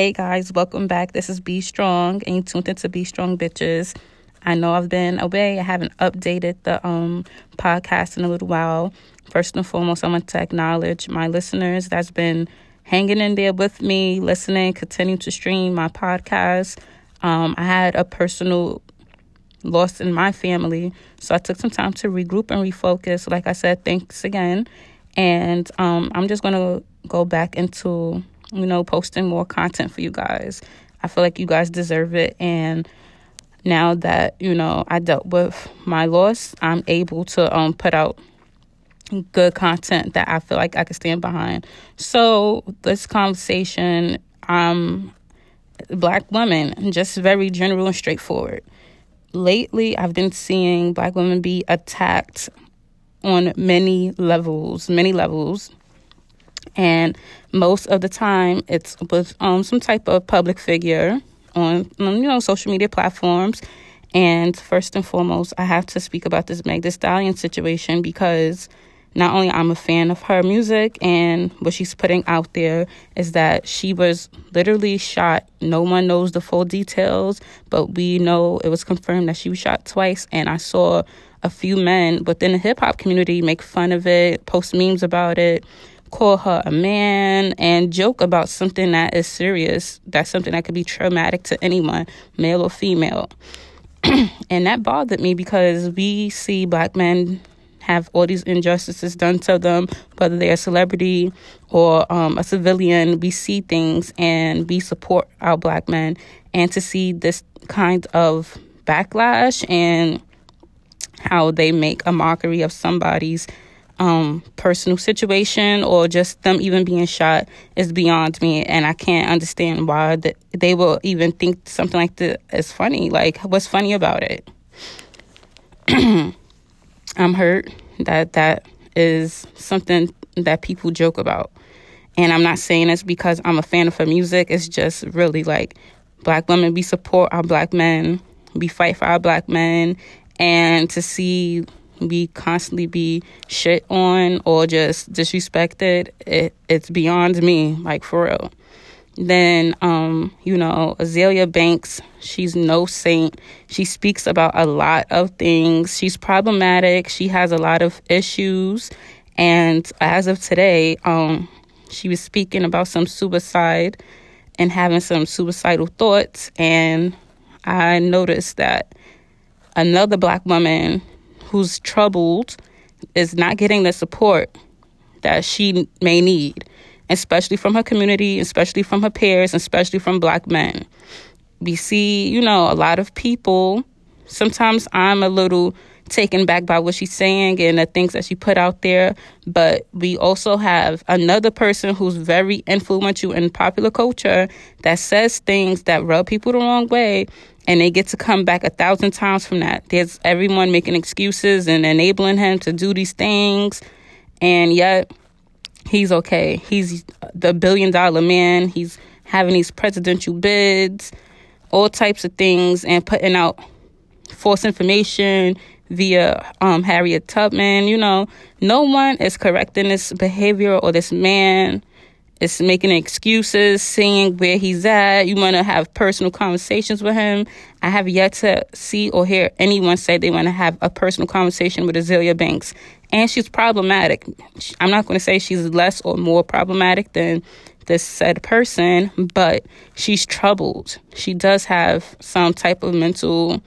Hey guys, welcome back. This is Be Strong, and you tuned into Be Strong Bitches. I know I've been away. I haven't updated the um podcast in a little while. First and foremost, I want to acknowledge my listeners that's been hanging in there with me, listening, continue to stream my podcast. Um, I had a personal loss in my family, so I took some time to regroup and refocus. Like I said, thanks again. And um, I'm just gonna go back into you know, posting more content for you guys. I feel like you guys deserve it. And now that, you know, I dealt with my loss, I'm able to um put out good content that I feel like I can stand behind. So this conversation, um black women, just very general and straightforward. Lately I've been seeing black women be attacked on many levels, many levels and most of the time it's with um, some type of public figure on you know social media platforms. And first and foremost, I have to speak about this Meg Thee Stallion situation because not only I'm a fan of her music and what she's putting out there is that she was literally shot. No one knows the full details, but we know it was confirmed that she was shot twice. And I saw a few men within the hip hop community make fun of it, post memes about it, call her a man and joke about something that is serious. That's something that could be traumatic to anyone, male or female. and that bothered me because we see black men have all these injustices done to them, whether they're a celebrity or um, a civilian. We see things and we support our black men. And to see this kind of backlash and how they make a mockery of somebody's um, personal situation or just them even being shot is beyond me, and I can't understand why they will even think something like this is funny. Like, what's funny about it? I'm hurt that that is something that people joke about, and I'm not saying this because I'm a fan of her music. It's just really like black women. We support our black men. We fight for our black men, and to see we constantly be shit on or just disrespected, it, it's beyond me, like for real. Then, um, you know, Azealia Banks, she's no saint. She speaks about a lot of things. She's problematic. She has a lot of issues. And as of today, um, she was speaking about some suicide and having some suicidal thoughts. And I noticed that another black woman who's troubled is not getting the support that she may need, especially from her community, especially from her peers, especially from black men. We see, you know, a lot of people. Sometimes I'm a little taken back by what she's saying and the things that she put out there. But we also have another person who's very influential in popular culture that says things that rub people the wrong way. And they get to come back a thousand times from that. There's everyone making excuses and enabling him to do these things. And yet, he's okay. He's the billion dollar man. He's having these presidential bids, all types of things, and putting out false information, via um, Harriet Tubman. You know, no one is correcting this behavior or this man is making excuses, seeing where he's at. You want to have personal conversations with him. I have yet to see or hear anyone say they want to have a personal conversation with Azealia Banks. And she's problematic. I'm not going to say she's less or more problematic than this said person, but she's troubled. She does have some type of mental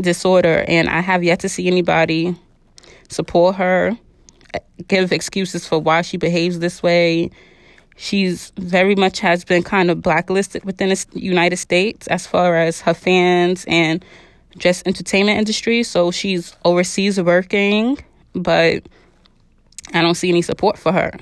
disorder, and I have yet to see anybody support her, uh, give excuses for why she behaves this way. She's very much has been kind of blacklisted within the United States as far as her fans and just entertainment industry. So she's overseas working, but I don't see any support for her.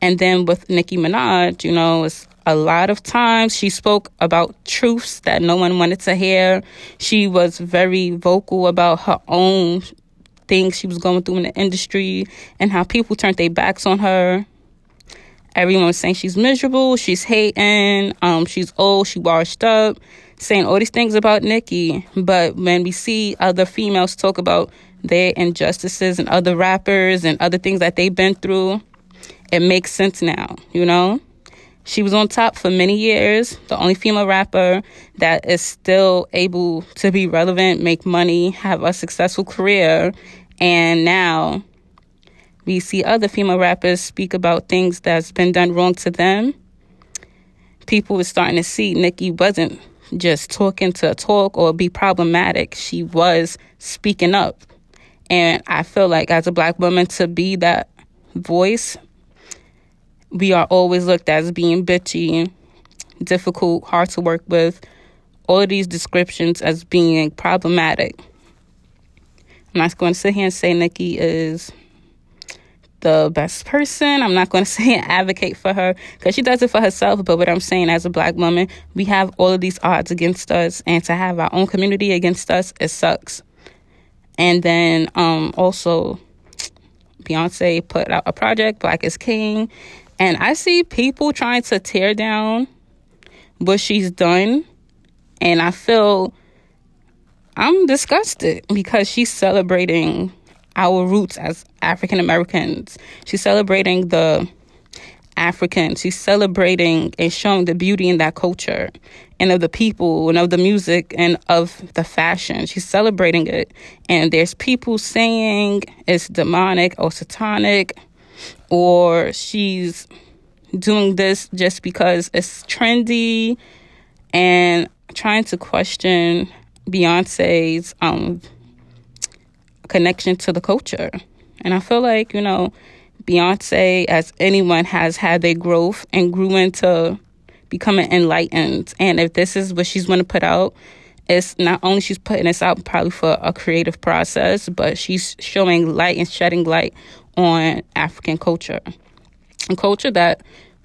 And then with Nicki Minaj, you know, it's a lot of times she spoke about truths that no one wanted to hear. She was very vocal about her own things she was going through in the industry and how people turned their backs on her. Everyone was saying she's miserable, she's hating, um, she's old, she washed up, saying all these things about Nicki. But when we see other females talk about their injustices and other rappers and other things that they've been through, it makes sense now, you know? She was on top for many years, the only female rapper that is still able to be relevant, make money, have a successful career. And now we see other female rappers speak about things that's been done wrong to them. People were starting to see Nicki wasn't just talking to talk or be problematic. She was speaking up. And I feel like as a black woman to be that voice we are always looked at as being bitchy, difficult, hard to work with, all these descriptions as being problematic. I'm not going to sit here and say Nicki is the best person. I'm not going to say advocate for her because she does it for herself. But what I'm saying as a black woman, we have all of these odds against us, and to have our own community against us, it sucks. And then um, also, Beyonce put out a project, Black is King, and I see people trying to tear down what she's done. And I feel I'm disgusted because she's celebrating our roots as African Americans. She's celebrating the African. She's celebrating and showing the beauty in that culture and of the people and of the music and of the fashion. She's celebrating it. And there's people saying it's demonic or satanic or she's doing this just because it's trendy and trying to question Beyonce's um, connection to the culture. And I feel like, you know, Beyonce, as anyone, has had their growth and grew into becoming enlightened. And if this is what she's going to put out, it's not only she's putting this out probably for a creative process, but she's showing light and shedding light on African culture. A culture that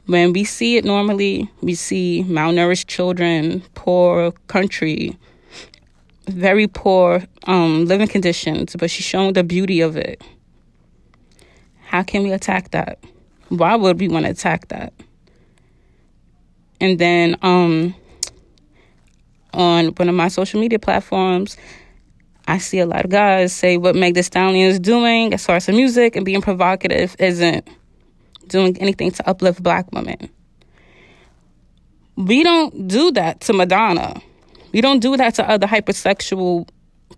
when we see it normally, we see malnourished children, poor country, very poor um, living conditions, but she's showing the beauty of it. How can we attack that? Why would we want to attack that? And then um, on one of my social media platforms, I see a lot of guys say what Meg Thee Stallion is doing as far as the music and being provocative isn't doing anything to uplift black women. We don't do that to Madonna. We don't do that to other hypersexual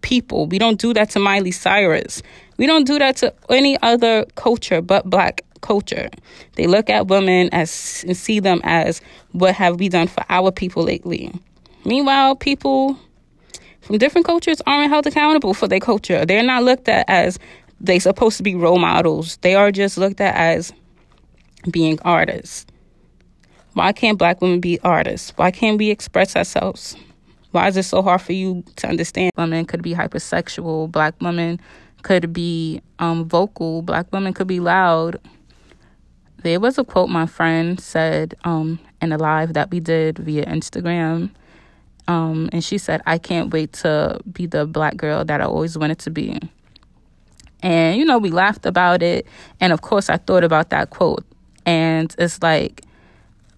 people. We don't do that to Miley Cyrus. We don't do that to any other culture but black culture. They look at women as and see them as what have we done for our people lately. Meanwhile, people from different cultures aren't held accountable for their culture. They're not looked at as they're supposed to be role models. They are just looked at as being artists. Why can't black women be artists? Why can't we express ourselves? Why is it so hard for you to understand? Women could be hypersexual. Black women could be um, vocal. Black women could be loud. There was a quote my friend said um, in a live that we did via Instagram. Um, and she said, I can't wait to be the black girl that I always wanted to be. And, you know, we laughed about it. And of course, I thought about that quote and it's like,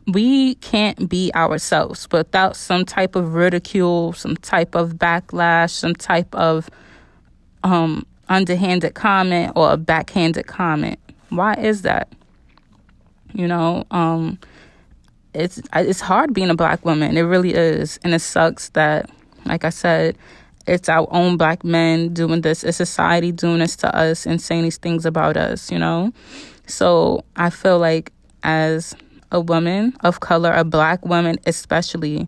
we can't be ourselves without some type of ridicule, some type of backlash, some type of um, underhanded comment or a backhanded comment. Why is that? You know, um, it's it's hard being a black woman. It really is, and it sucks that, like I said, it's our own black men doing this. It's society doing this to us and saying these things about us. You know, so I feel like as a woman of color, a black woman especially,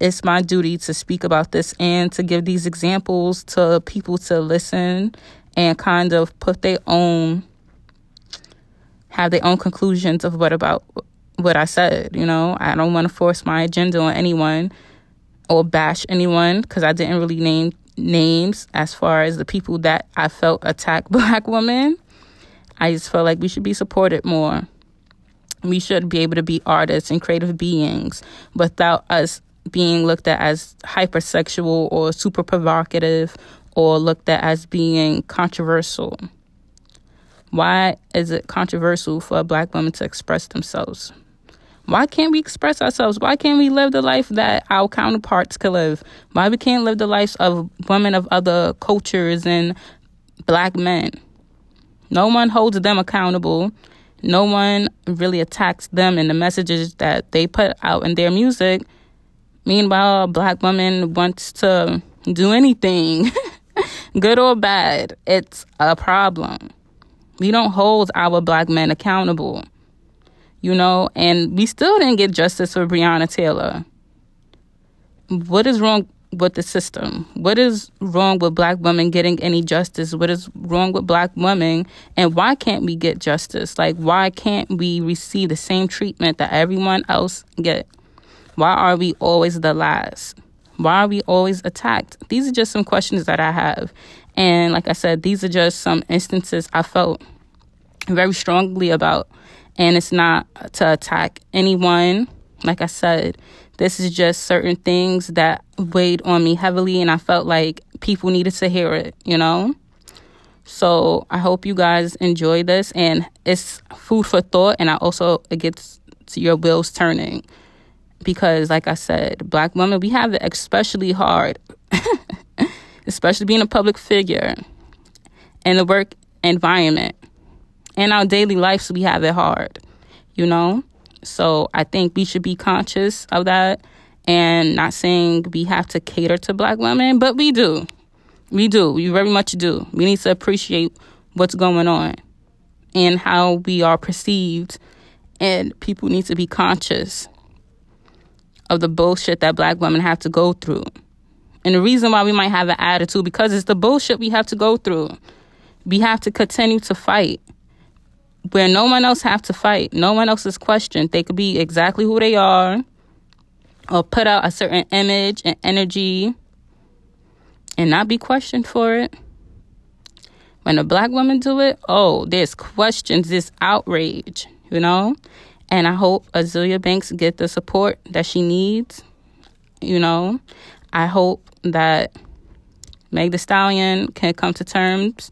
it's my duty to speak about this and to give these examples to people to listen and kind of put their own have their own conclusions of what about what I said, you know? I don't want to force my agenda on anyone or bash anyone because I didn't really name names as far as the people that I felt attack black women. I just felt like we should be supported more. We should be able to be artists and creative beings without us being looked at as hypersexual or super provocative or looked at as being controversial. Why is it controversial for a black woman to express themselves? Why can't we express ourselves? Why can't we live the life that our counterparts could live? Why we can't live the lives of women of other cultures and black men? No one holds them accountable. No one really attacks them and the messages that they put out in their music. Meanwhile, a black woman wants to do anything, good or bad. It's a problem. We don't hold our black men accountable, you know, and we still didn't get justice for Breonna Taylor. What is wrong with the system? What is wrong with black women getting any justice? What is wrong with black women? And why can't we get justice? Like, why can't we receive the same treatment that everyone else get? Why are we always the last? Why are we always attacked? These are just some questions that I have. And like I said, these are just some instances I felt very strongly about. And it's not to attack anyone. Like I said, this is just certain things that weighed on me heavily, and I felt like people needed to hear it, you know? So I hope you guys enjoy this, and it's food for thought, and I also, it gets your wheels turning. Because, like I said, black women, we have it especially hard, especially being a public figure in the work environment. In our daily lives, we have it hard, you know? So I think we should be conscious of that and not saying we have to cater to black women, but we do. We do. We very much do. We need to appreciate what's going on and how we are perceived. And people need to be conscious of the bullshit that black women have to go through. And the reason why we might have an attitude because it's the bullshit we have to go through. We have to continue to fight where no one else have to fight. No one else is questioned. They could be exactly who they are or put out a certain image and energy and not be questioned for it. When a black woman do it, oh, there's questions, there's outrage, you know? And I hope Azealia Banks get the support that she needs, you know? I hope that Meg Thee Stallion can come to terms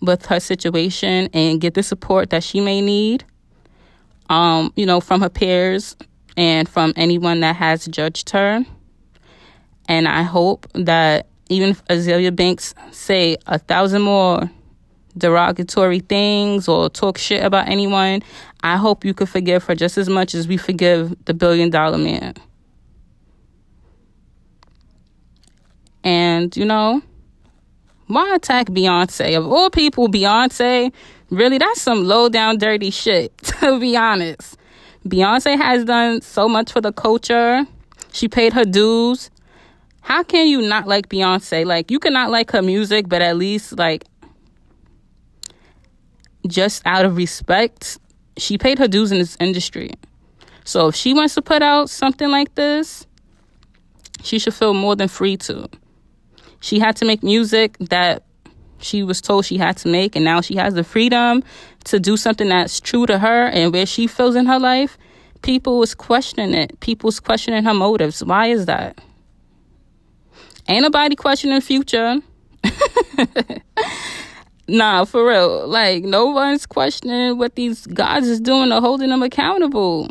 with her situation and get the support that she may need, um, you know, from her peers and from anyone that has judged her. And I hope that even if Azealia Banks say a thousand more derogatory things or talk shit about anyone, I hope you could forgive her just as much as we forgive the billion dollar man. And, you know, why attack Beyonce? Of all people, Beyonce, really, that's some low down dirty shit, to be honest. Beyonce has done so much for the culture. She paid her dues. How can you not like Beyonce? Like, you cannot like her music, but at least, like, just out of respect, she paid her dues in this industry. So if she wants to put out something like this, she should feel more than free to. She had to make music that she was told she had to make, and now she has the freedom to do something that's true to her and where she feels in her life. People was questioning it. People's questioning her motives. Why is that? Ain't nobody questioning future. nah, for real. Like no one's questioning what these gods is doing or holding them accountable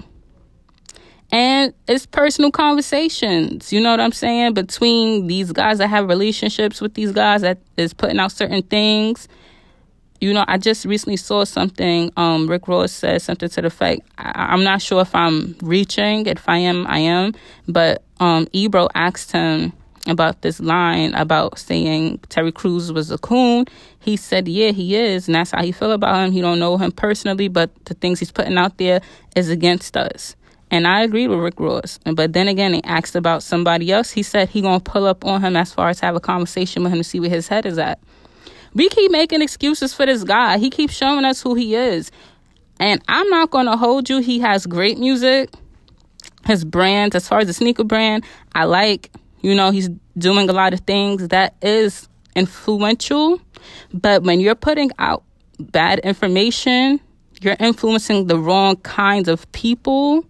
and it's personal conversations you know what i'm saying? Between these guys that have relationships with these guys that is putting out certain things. You know i just recently saw something um rick ross said something to the effect I, am not sure if i'm reaching if i am i am. But um ebro asked him about this line about saying terry crews was a coon. He said yeah he is and that's how he feel about him. He don't know him personally but the things he's putting out there is against us and I agreed with Rick Ross. But then again, he asked about somebody else. He said he gonna pull up on him as far as have a conversation with him to see where his head is at. We keep making excuses for this guy. He keeps showing us who he is. And I'm not gonna hold you. He has great music. His brand, as far as the sneaker brand, I like. You know, he's doing a lot of things that is influential. But when you're putting out bad information, you're influencing the wrong kinds of people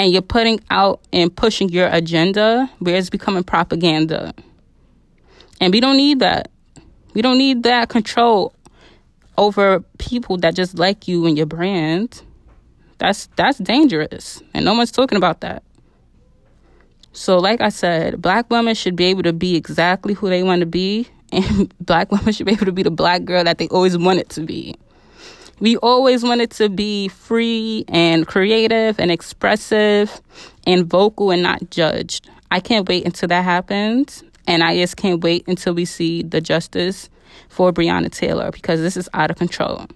and you're putting out and pushing your agenda where it's becoming propaganda. And we don't need that. We don't need that control over people that just like you and your brand. That's that's dangerous. And no one's talking about that. So like I said, black women should be able to be exactly who they want to be and black women should be able to be the black girl that they always wanted to be. We always wanted to be free and creative and expressive and vocal and not judged. I can't wait until that happens. And I just can't wait until we see the justice for Breonna Taylor because this is out of control.